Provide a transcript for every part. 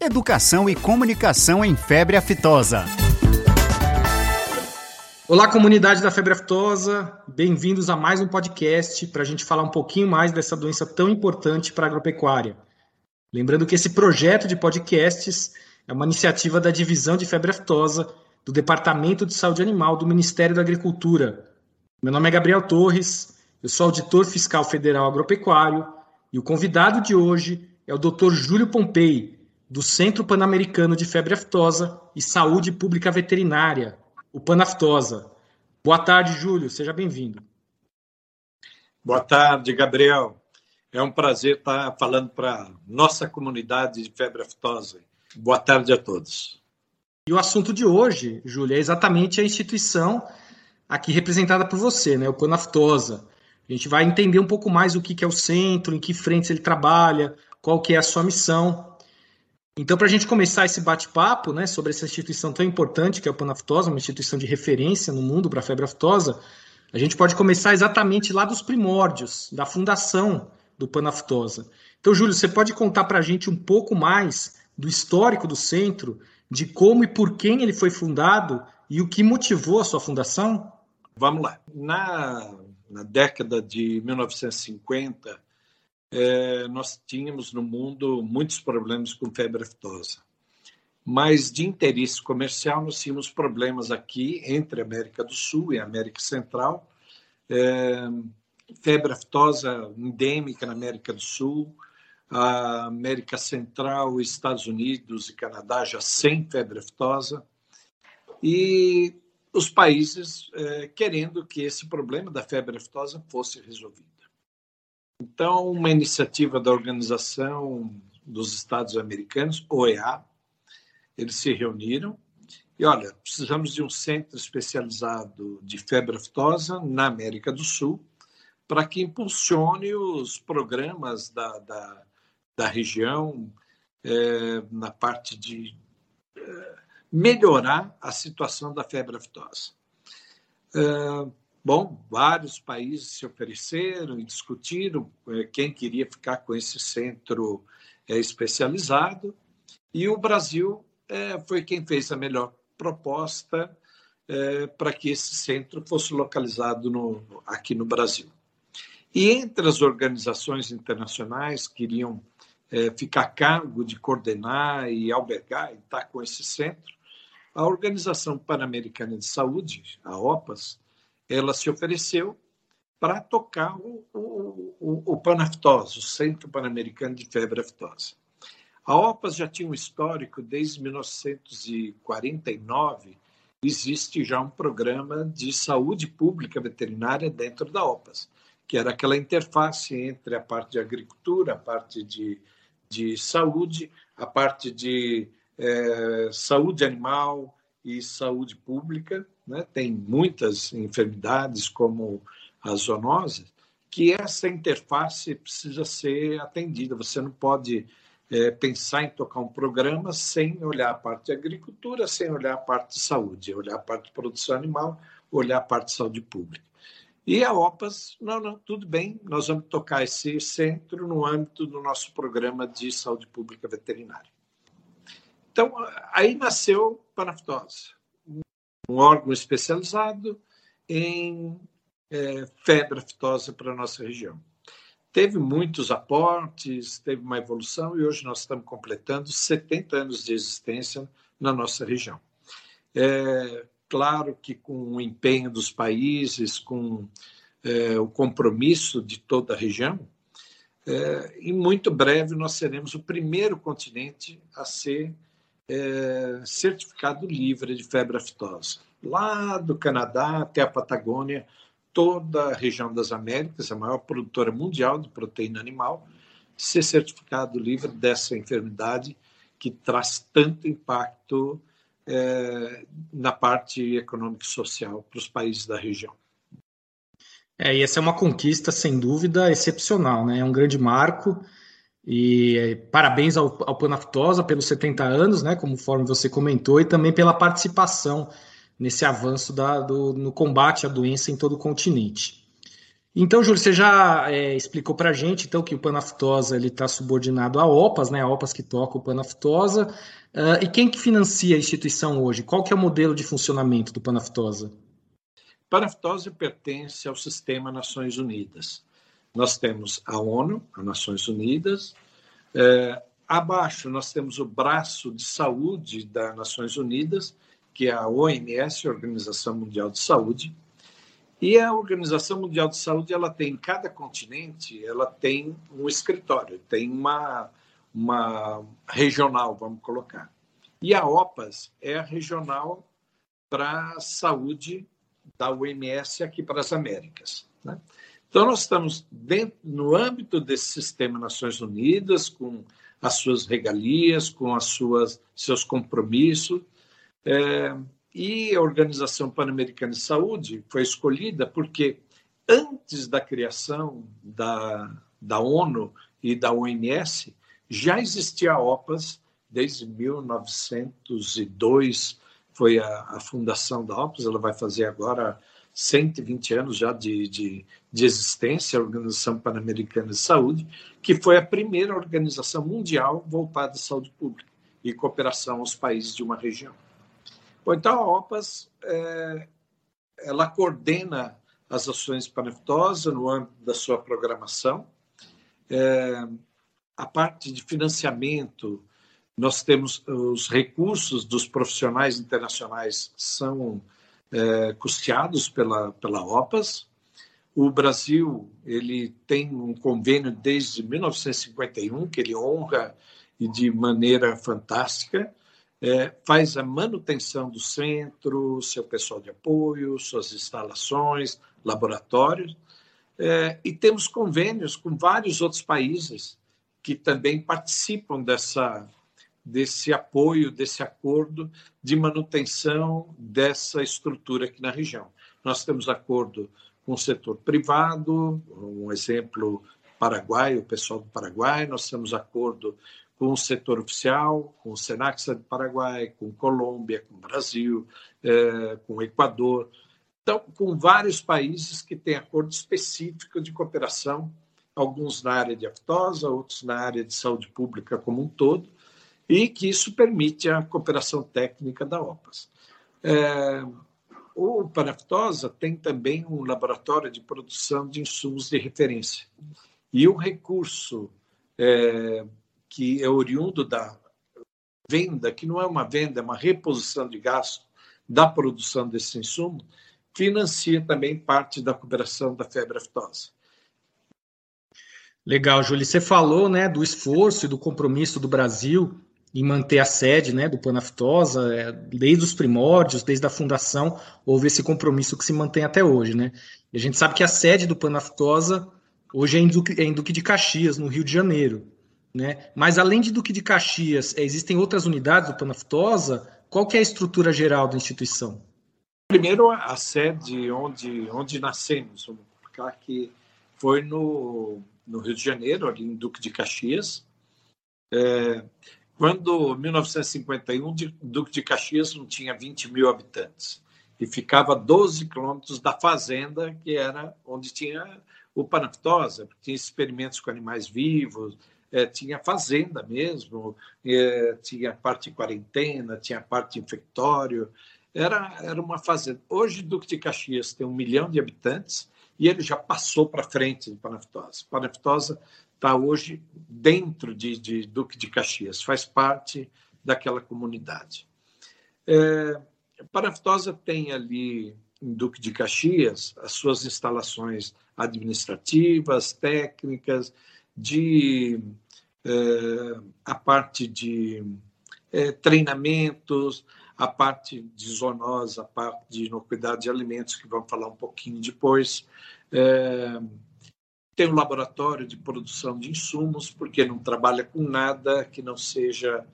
Educação e comunicação em febre aftosa. Olá, comunidade da febre aftosa. Bem-vindos a mais um podcast para a gente falar um pouquinho mais dessa doença tão importante para a agropecuária. Lembrando que esse projeto de podcasts é uma iniciativa da Divisão de Febre Aftosa do Departamento de Saúde Animal do Ministério da Agricultura. Meu nome é Gabriel Torres, eu sou auditor fiscal federal agropecuário e o convidado de hoje é o Dr. Júlio Pompei, do Centro Pan-Americano de Febre Aftosa e Saúde Pública Veterinária, o Panaftosa. Boa tarde, Júlio, seja bem-vindo. Boa tarde, Gabriel. É um prazer estar falando para nossa comunidade de febre aftosa. Boa tarde a todos. E o assunto de hoje, Júlio, é exatamente a instituição aqui representada por você, né, o Panaftosa. A gente vai entender um pouco mais o que é o centro, em que frentes ele trabalha, qual que é a sua missão. Então, para a gente começar esse bate-papo né, sobre essa instituição tão importante que é o Panaftosa, uma instituição de referência no mundo para a febre aftosa, a gente pode começar exatamente lá dos primórdios, da fundação do Panaftosa. Então, Júlio, você pode contar para a gente um pouco mais do histórico do centro, de como e por quem ele foi fundado e o que motivou a sua fundação? Vamos lá. Na, na década de 1950, é, nós tínhamos no mundo muitos problemas com febre aftosa. Mas de interesse comercial, nós tínhamos problemas aqui entre América do Sul e América Central. É, febre aftosa endêmica na América do Sul, a América Central, Estados Unidos e Canadá já sem febre aftosa. E os países é, querendo que esse problema da febre aftosa fosse resolvido. Então, uma iniciativa da Organização dos Estados Americanos, OEA, eles se reuniram e, olha, precisamos de um centro especializado de febre aftosa na América do Sul para que impulsione os programas da, da, da região é, na parte de é, melhorar a situação da febre aftosa. É, Bom, vários países se ofereceram e discutiram eh, quem queria ficar com esse centro eh, especializado, e o Brasil eh, foi quem fez a melhor proposta para que esse centro fosse localizado aqui no Brasil. E entre as organizações internacionais que iriam ficar a cargo de coordenar e albergar e estar com esse centro, a Organização Pan-Americana de Saúde, a OPAS, ela se ofereceu para tocar o, o, o, o o Centro Pan-Americano de Febre Aftosa. A OPAS já tinha um histórico, desde 1949, existe já um programa de saúde pública veterinária dentro da OPAS, que era aquela interface entre a parte de agricultura, a parte de, de saúde, a parte de é, saúde animal e saúde pública, né? tem muitas enfermidades, como a zoonose, que essa interface precisa ser atendida. Você não pode é, pensar em tocar um programa sem olhar a parte de agricultura, sem olhar a parte de saúde, olhar a parte de produção animal, olhar a parte de saúde pública. E a OPAS, não, não, tudo bem, nós vamos tocar esse centro no âmbito do nosso programa de saúde pública veterinária. Então, aí nasceu Panaftose um órgão especializado em é, febre aftosa para a nossa região. Teve muitos aportes, teve uma evolução e hoje nós estamos completando 70 anos de existência na nossa região. É claro que com o empenho dos países, com é, o compromisso de toda a região, é, em muito breve nós seremos o primeiro continente a ser é, certificado livre de febre aftosa. Lá do Canadá até a Patagônia, toda a região das Américas, a maior produtora mundial de proteína animal, ser certificado livre dessa enfermidade que traz tanto impacto é, na parte econômica e social para os países da região. É, e essa é uma conquista, sem dúvida, excepcional, né? É um grande marco e é, parabéns ao, ao Panaftosa pelos 70 anos, né, conforme você comentou, e também pela participação nesse avanço da, do, no combate à doença em todo o continente. Então, Júlio, você já é, explicou para a gente então, que o Panaftosa está subordinado à OPAS, né, a OPAS que toca o Panaftosa. Uh, e quem que financia a instituição hoje? Qual que é o modelo de funcionamento do Panaftosa? Panaftosa pertence ao sistema Nações Unidas. Nós temos a ONU, as Nações Unidas. É, abaixo, nós temos o braço de saúde das Nações Unidas, que é a OMS, Organização Mundial de Saúde e a Organização Mundial de Saúde, ela tem, em cada continente, ela tem um escritório, tem uma, uma regional, vamos colocar. E a OPAS é a regional para a saúde da OMS aqui para as Américas. Né? Então, nós estamos dentro, no âmbito desse sistema Nações Unidas, com as suas regalias, com as suas seus compromissos, é, e a Organização Pan-Americana de Saúde foi escolhida porque, antes da criação da, da ONU e da OMS, já existia a OPAS, desde 1902 foi a, a fundação da OPAS, ela vai fazer agora 120 anos já de, de, de existência, a Organização Pan-Americana de Saúde, que foi a primeira organização mundial voltada à saúde pública e cooperação aos países de uma região. Bom, então, a OPAS é, ela coordena as ações panaftosa no âmbito da sua programação. É, a parte de financiamento, nós temos os recursos dos profissionais internacionais são é, custeados pela, pela OPAS. O Brasil ele tem um convênio desde 1951 que ele honra e de maneira fantástica é, faz a manutenção do centro, seu pessoal de apoio, suas instalações, laboratórios, é, e temos convênios com vários outros países que também participam dessa, desse apoio, desse acordo de manutenção dessa estrutura aqui na região. Nós temos acordo com o setor privado, um exemplo, Paraguai, o pessoal do Paraguai, nós temos acordo com o setor oficial, com o Senac do Paraguai, com Colômbia, com Brasil, é, com Equador. Então, com vários países que têm acordo específico de cooperação, alguns na área de aftosa, outros na área de saúde pública como um todo, e que isso permite a cooperação técnica da OPAS. É, o Panaftosa tem também um laboratório de produção de insumos de referência. E o recurso é, que é oriundo da venda, que não é uma venda, é uma reposição de gasto da produção desse insumo, financia também parte da cooperação da febre aftosa. Legal, Júlio. Você falou né, do esforço e do compromisso do Brasil em manter a sede né, do Panaftosa, é, desde os primórdios, desde a fundação, houve esse compromisso que se mantém até hoje. Né? E a gente sabe que a sede do Panaftosa hoje é em Duque, é em Duque de Caxias, no Rio de Janeiro. Né? Mas além de Duque de Caxias, existem outras unidades do Panaftosa? Qual que é a estrutura geral da instituição? Primeiro, a sede onde, onde nascemos, vamos colocar que foi no, no Rio de Janeiro, ali em Duque de Caxias. É, quando, em 1951, Duque de Caxias não tinha 20 mil habitantes e ficava a 12 quilômetros da fazenda, que era onde tinha o Panaftosa, tinha experimentos com animais vivos, é, tinha fazenda mesmo, é, tinha parte de quarentena, tinha parte de infectório, era, era uma fazenda. Hoje, Duque de Caxias tem um milhão de habitantes e ele já passou para frente do Panaftosa. Panaftosa está hoje dentro de, de, Duque de Caxias, faz parte daquela comunidade. É, Panaftosa tem ali em Duque de Caxias as suas instalações administrativas, técnicas, de é, a parte de é, treinamentos, a parte de zoonose, a parte de inocuidade de alimentos, que vamos falar um pouquinho depois. É, tem um laboratório de produção de insumos, porque não trabalha com nada que não seja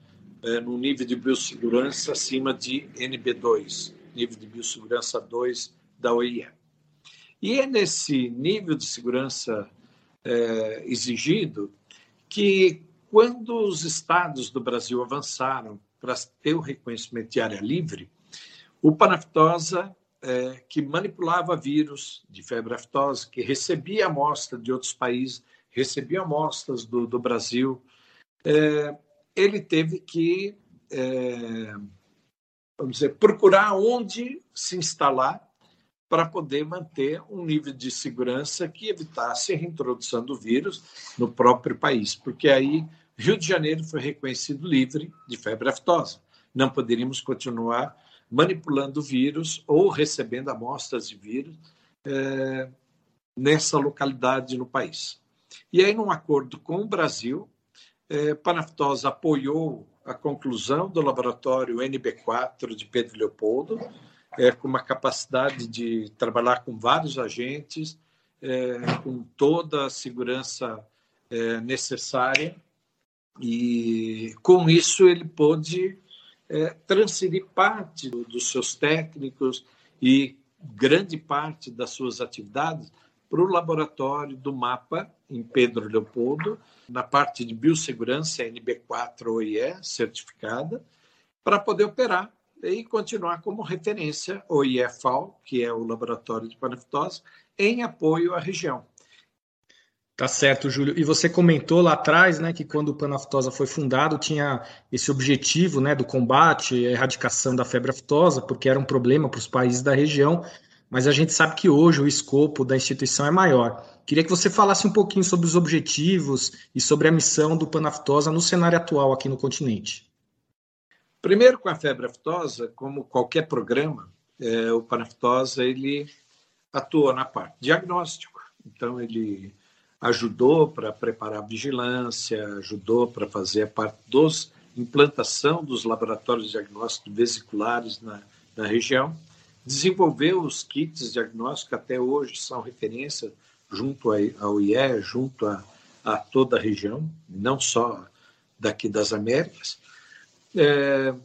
é, no nível de biossegurança acima de NB2, nível de biossegurança 2 da OIE. E é nesse nível de segurança é, exigido, que quando os estados do Brasil avançaram para ter o reconhecimento de área livre, o Panaftosa é, que manipulava vírus de febre aftosa, que recebia amostras de outros países, recebia amostras do, do Brasil. É, ele teve que, é, vamos dizer, procurar onde se instalar para poder manter um nível de segurança que evitasse a reintrodução do vírus no próprio país, porque aí Rio de Janeiro foi reconhecido livre de febre aftosa. Não poderíamos continuar manipulando vírus ou recebendo amostras de vírus é, nessa localidade no país. E aí, num acordo com o Brasil, é, apoiou a conclusão do laboratório NB4 de Pedro Leopoldo, é, com uma capacidade de trabalhar com vários agentes, é, com toda a segurança é, necessária, e com isso ele pôde é, transferir parte dos seus técnicos e grande parte das suas atividades para o laboratório do MAPA, em Pedro Leopoldo, na parte de biossegurança NB4 OIE, certificada, para poder operar e continuar como referência o IEFAL, que é o laboratório de panafitose, em apoio à região. Tá certo, Júlio. E você comentou lá atrás, né, que quando o Panaftosa foi fundado tinha esse objetivo, né, do combate, a erradicação da febre aftosa, porque era um problema para os países da região. Mas a gente sabe que hoje o escopo da instituição é maior. Queria que você falasse um pouquinho sobre os objetivos e sobre a missão do Panaftosa no cenário atual aqui no continente. Primeiro, com a febre aftosa, como qualquer programa, é, o Panaftosa ele atua na parte diagnóstico. Então, ele ajudou para preparar a vigilância, ajudou para fazer a parte dos implantação dos laboratórios diagnósticos vesiculares na, na região, desenvolveu os kits diagnósticos até hoje são referência junto ao IE, junto a, a toda a região, não só daqui das Américas. É,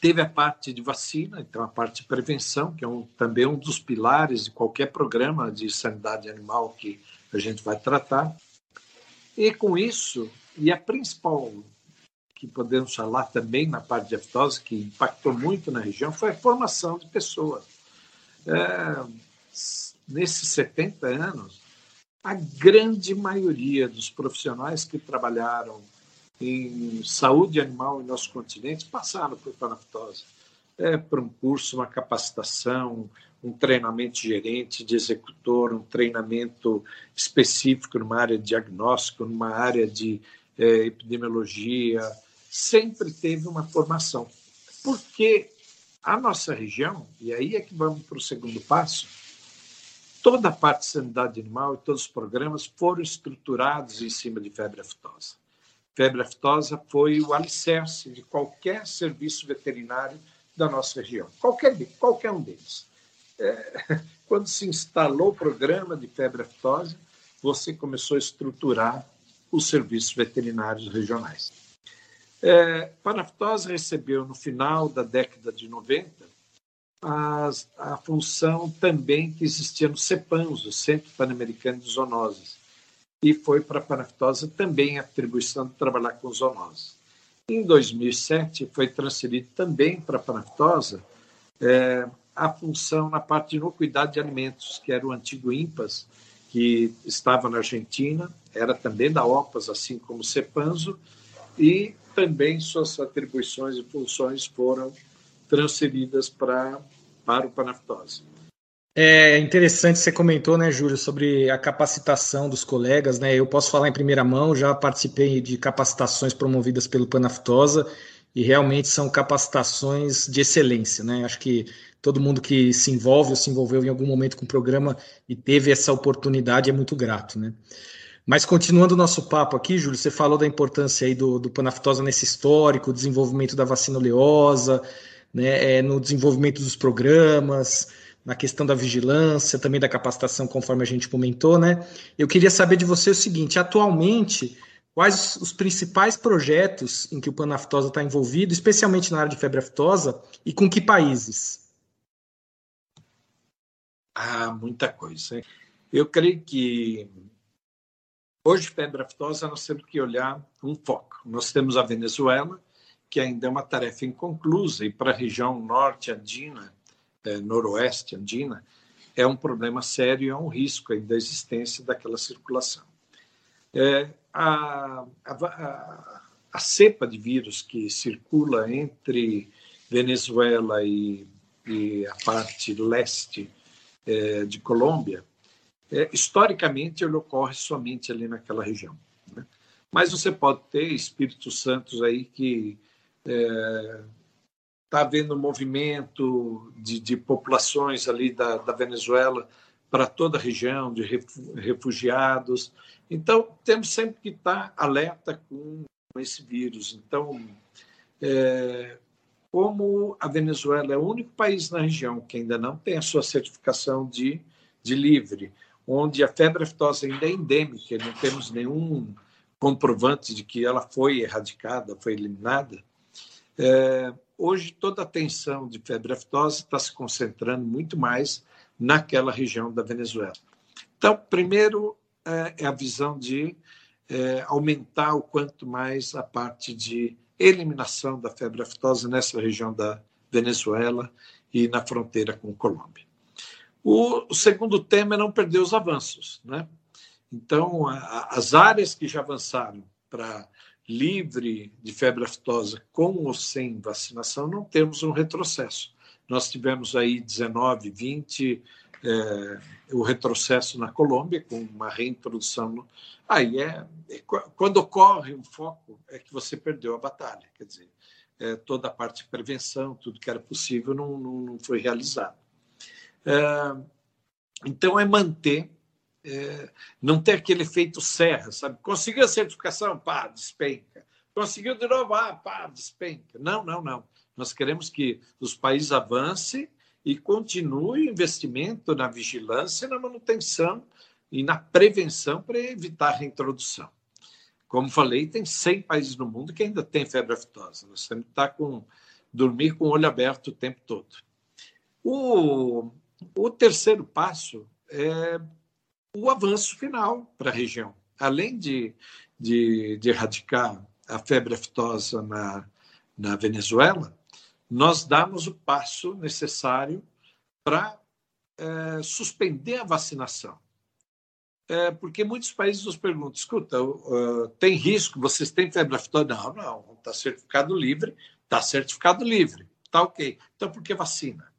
teve a parte de vacina, então a parte de prevenção, que é um, também um dos pilares de qualquer programa de sanidade animal que a gente vai tratar. E com isso, e a principal que podemos falar também na parte de aftosa, que impactou muito na região, foi a formação de pessoas. É, nesses 70 anos, a grande maioria dos profissionais que trabalharam em saúde animal em nosso continente passaram por panaftose. É, por um curso, uma capacitação, um treinamento de gerente, de executor, um treinamento específico numa área de diagnóstico, numa área de é, epidemiologia, sempre teve uma formação. Porque a nossa região, e aí é que vamos para o segundo passo, toda a parte de sanidade animal e todos os programas foram estruturados em cima de febre aftosa. Febre aftosa foi o alicerce de qualquer serviço veterinário da nossa região, qualquer, qualquer um deles é, quando se instalou o programa de febre aftosa, você começou a estruturar os serviços veterinários regionais. É, Panaftosa recebeu, no final da década de 90, as, a função também que existia no CEPANS, o Centro Pan-Americano de Zoonoses, e foi para a Panaftosa também a atribuição de trabalhar com zoonoses. Em 2007, foi transferido também para a Panaftosa é, a função na parte de inocuidade de alimentos, que era o antigo IMPAS, que estava na Argentina, era também da OPAS, assim como o CEPANZO, e também suas atribuições e funções foram transferidas para, para o Panaftose. É interessante, você comentou, né, Júlio, sobre a capacitação dos colegas, né? Eu posso falar em primeira mão, já participei de capacitações promovidas pelo Panaftosa e realmente são capacitações de excelência, né? Acho que todo mundo que se envolve ou se envolveu em algum momento com o programa e teve essa oportunidade é muito grato, né? Mas continuando o nosso papo aqui, Júlio, você falou da importância aí do, do panaftosa nesse histórico, desenvolvimento da vacina oleosa, né, é, no desenvolvimento dos programas, na questão da vigilância, também da capacitação, conforme a gente comentou, né? Eu queria saber de você o seguinte: atualmente, quais os principais projetos em que o Panaftosa está envolvido, especialmente na área de febre aftosa, e com que países? Ah, muita coisa. Eu creio que hoje, febre aftosa, nós temos que olhar um foco. Nós temos a Venezuela, que ainda é uma tarefa inconclusa, e para a região norte andina é, noroeste andina, é um problema sério, é um risco ainda da existência daquela circulação. É, a, a, a, cepa de vírus que circula entre Venezuela e, e a parte leste é, de Colômbia, é, historicamente ele ocorre somente ali naquela região. Né? Mas você pode ter Espíritos Santos aí que é, está havendo movimento de, de, populações ali da, da Venezuela para toda a região, de refugiados. Então, temos sempre que estar alerta com esse vírus. Então, é, como a Venezuela é o único país na região que ainda não tem a sua certificação de, de livre, onde a febre aftosa ainda é endêmica, não temos nenhum comprovante de que ela foi erradicada, foi eliminada, é, hoje toda a atenção de febre aftosa está se concentrando muito mais naquela região da Venezuela. Então, primeiro é, é a visão de é, aumentar o quanto mais a parte de eliminação da febre aftosa nessa região da Venezuela e na fronteira com Colômbia. O, o segundo tema é não perder os avanços, né? Então, a, as áreas que já avançaram para livre de febre aftosa com ou sem vacinação, não temos um retrocesso. Nós tivemos aí 19, 20, é, o retrocesso na Colômbia, com uma reintrodução. Aí é, é, quando ocorre um foco, é que você perdeu a batalha. Quer dizer, é, toda a parte de prevenção, tudo que era possível, não, não, não foi realizado. É, então, é manter é, não ter aquele efeito serra, sabe? Conseguiu a certificação, pá, despenca. Conseguiu de novo, ah, pá, despenca. Não, não, não. Nós queremos que os países avancem e continue o investimento na vigilância, na manutenção e na prevenção para evitar a reintrodução. Como falei, tem 100 países no mundo que ainda tem febre aftosa. Nós temos que estar com, dormir com o olho aberto o tempo todo. O, o terceiro passo é o avanço final para a região. Além de, de, de, erradicar a febre aftosa na, na Venezuela, nós damos o passo necessário para é, suspender a vacinação. É, porque muitos países nos perguntam: escuta, uh, tem risco? Vocês têm febre aftosa? Não, não, está certificado livre, está certificado livre, está ok. Então, por que vacina?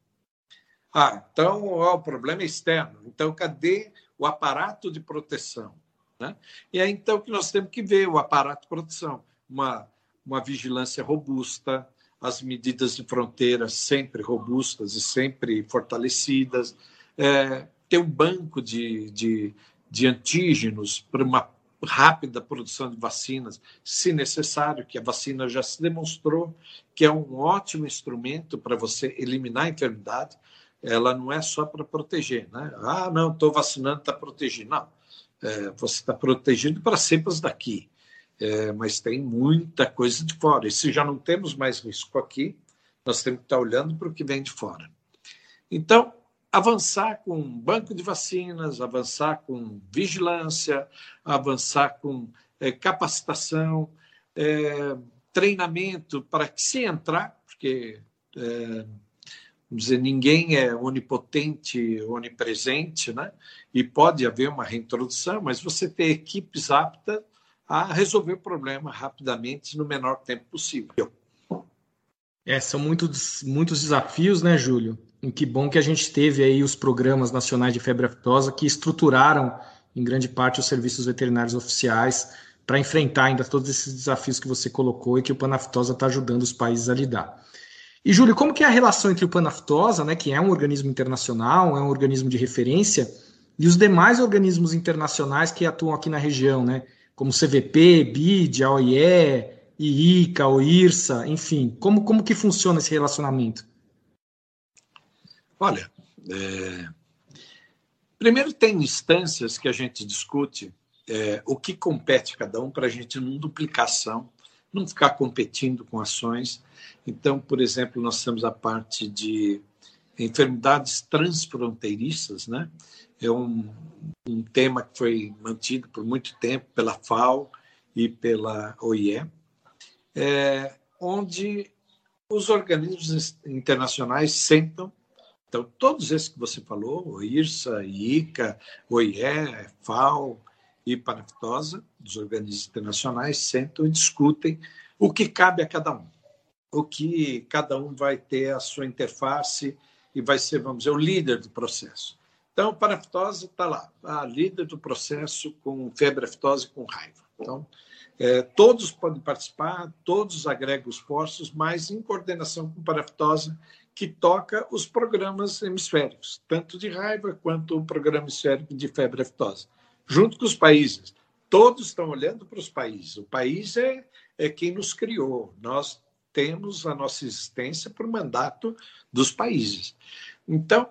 Ah, então ó, o problema é externo. Então, cadê o aparato de proteção. Né? E é então que nós temos que ver o aparato de proteção, uma, uma vigilância robusta, as medidas de fronteira sempre robustas e sempre fortalecidas, é, ter um banco de, de, de antígenos para uma rápida produção de vacinas, se necessário, que a vacina já se demonstrou que é um ótimo instrumento para você eliminar a enfermidade ela não é só para proteger, né? Ah, não, estou vacinando, está protegido. Não, é, você está protegido para cepas daqui, é, mas tem muita coisa de fora. E se já não temos mais risco aqui, nós temos que estar olhando para o que vem de fora. Então, avançar com banco de vacinas, avançar com vigilância, avançar com é, capacitação, é, treinamento para que se entrar, porque é, dizer, ninguém é onipotente, onipresente, né? E pode haver uma reintrodução, mas você ter equipes aptas a resolver o problema rapidamente no menor tempo possível. É, são muitos, muitos desafios, né, Júlio? E que bom que a gente teve aí os programas nacionais de febre aftosa que estruturaram, em grande parte, os serviços veterinários oficiais para enfrentar ainda todos esses desafios que você colocou e que o Panaftosa está ajudando os países a lidar. E, Júlio, como que é a relação entre o Panaftosa, né, que é um organismo internacional, é um organismo de referência, e os demais organismos internacionais que atuam aqui na região, né, como CVP, BID, a OIE, IICA, OIRSA, enfim, como, como que funciona esse relacionamento? Olha, é... primeiro tem instâncias que a gente discute é, o que compete cada um para a gente não duplicação, não ficar competindo com ações então, por exemplo, nós temos a parte de enfermidades transfronteiriças, né? É um, um tema que foi mantido por muito tempo pela FAO e pela OIE, é, onde os organismos internacionais sentam, Então, todos esses que você falou, IRSA, ICA, OIE, FAO e Panaftosa, dos organismos internacionais, sentam e discutem o que cabe a cada um, o que cada um vai ter a sua interface e vai ser, vamos dizer, o líder do processo. Então, paraftose está lá, a líder do processo com febre aftose com raiva. Então, é, todos podem participar, todos agregam esforços, mas em coordenação com paraftose, que toca os programas hemisféricos, tanto de raiva quanto o programa hemisférico de febre aftose, junto com os países. Todos estão olhando para os países. O país é, é quem nos criou. Nós temos a nossa existência por mandato dos países. Então,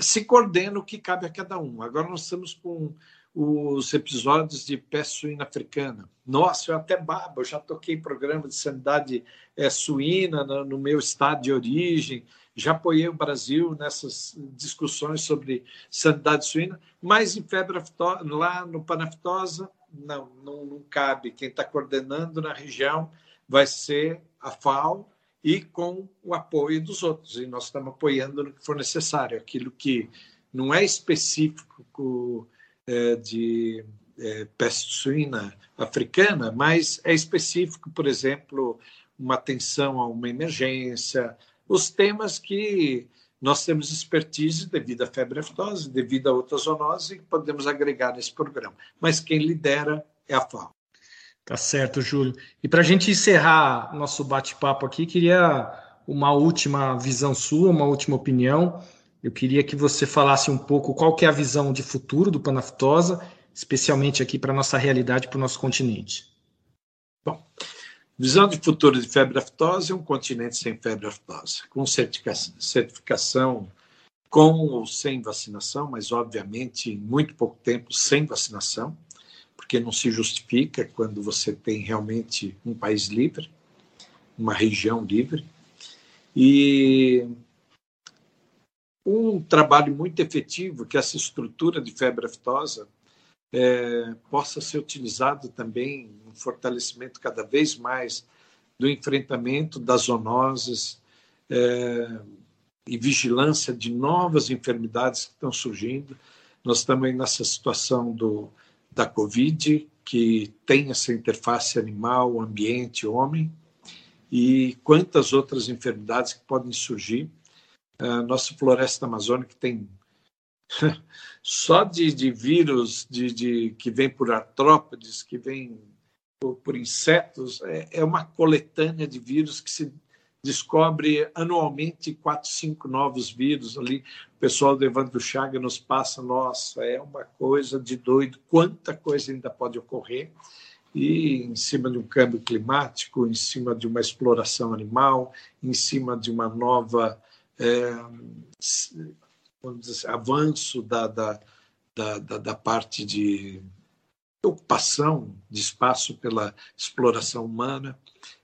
se coordena o que cabe a cada um. Agora nós estamos com os episódios de peste suína africana. Nossa, eu até babo, eu já toquei programa de sanidade é, suína no, no, meu estado de origem, já apoiei o Brasil nessas discussões sobre sanidade suína, mas em febre aftosa, lá no Panaftosa, não, não, não cabe. Quem está coordenando na região vai ser a FAO, e com o apoio dos outros. E nós estamos apoiando no que for necessário, aquilo que não é específico é, de é, peste suína africana, mas é específico, por exemplo, uma atenção a uma emergência, os temas que nós temos expertise devido à febre aftosa, devido a outras zoonoses, e podemos agregar nesse programa. Mas quem lidera é a FAO. Tá certo, Júlio. E para a gente encerrar nosso bate-papo aqui, queria uma última visão sua, uma última opinião. Eu queria que você falasse um pouco qual que é a visão de futuro do Panaftosa, especialmente aqui para a nossa realidade, para o nosso continente. Bom, visão de futuro de febre aftosa é um continente sem febre aftosa, com certificação com ou sem vacinação, mas obviamente em muito pouco tempo sem vacinação porque não se justifica quando você tem realmente um país livre, uma região livre. E um trabalho muito efetivo que essa estrutura de febre aftosa é, possa ser utilizado também no fortalecimento cada vez mais do enfrentamento das zoonoses é, e vigilância de novas enfermidades que estão surgindo. Nós estamos aí nessa situação do da Covid, que tem essa interface animal, ambiente, homem, e quantas outras enfermidades que podem surgir. A nossa floresta amazônica tem só de, de vírus de, de, que vem por artrópodes, que vem por, por insetos, é, é, uma coletânea de vírus que se descobre anualmente quatro, cinco novos vírus ali. O pessoal do Evandro Chaga nos passa, nossa, é uma coisa de doido, quanta coisa ainda pode ocorrer. E em cima de um câmbio climático, em cima de uma exploração animal, em cima de uma nova é, dizer, avanço da, da, da, da parte de ocupação de espaço pela exploração humana.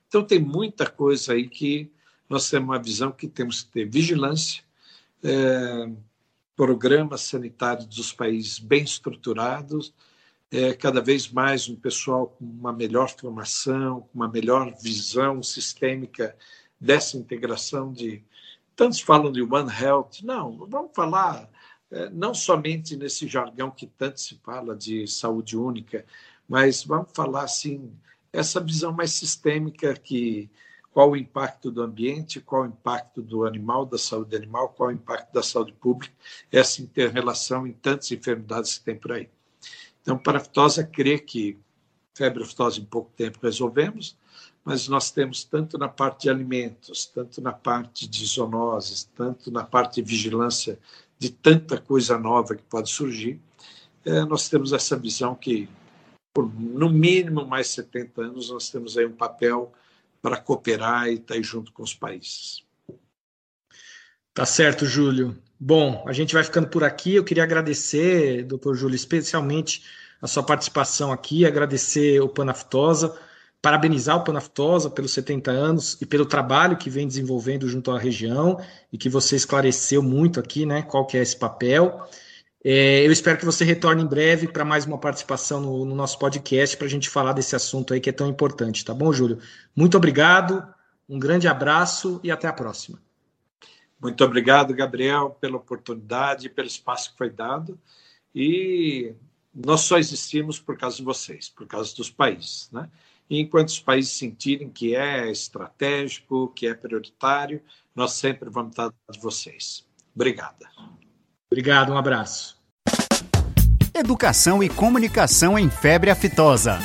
Então, tem muita coisa aí que nós temos uma visão que temos que ter vigilância, é, programas sanitários dos países bem estruturados, é, cada vez mais um pessoal com uma melhor formação, com uma melhor visão sistêmica dessa integração de. Tantos falam de One Health, não, vamos falar é, não somente nesse jargão que tanto se fala de saúde única, mas vamos falar assim essa visão mais sistêmica que qual o impacto do ambiente, qual o impacto do animal, da saúde animal, qual o impacto da saúde pública, essa inter-relação em tantas enfermidades que tem por aí. Então, para a fitosa, crê que febre aftosa em pouco tempo resolvemos, mas nós temos tanto na parte de alimentos, tanto na parte de zoonoses, tanto na parte de vigilância de tanta coisa nova que pode surgir, é, nós temos essa visão que por no mínimo mais 70 anos, nós temos aí um papel para cooperar e estar tá junto com os países. Tá certo, Júlio. Bom, a gente vai ficando por aqui. Eu queria agradecer, doutor Júlio, especialmente a sua participação aqui, agradecer o Panaftosa, parabenizar o Panaftosa pelos 70 anos e pelo trabalho que vem desenvolvendo junto à região e que você esclareceu muito aqui, né, qual que é esse papel. É, eu espero que você retorne em breve para mais uma participação no, no nosso podcast para a gente falar desse assunto aí que é tão importante, tá bom, Júlio? Muito obrigado, um grande abraço e até a próxima. Muito obrigado, Gabriel, pela oportunidade, pelo espaço que foi dado. E nós só existimos por causa de vocês, por causa dos países. Né? E enquanto os países sentirem que é estratégico, que é prioritário, nós sempre vamos estar de vocês. Obrigada. Obrigado, um abraço. Educação e comunicação em febre aftosa.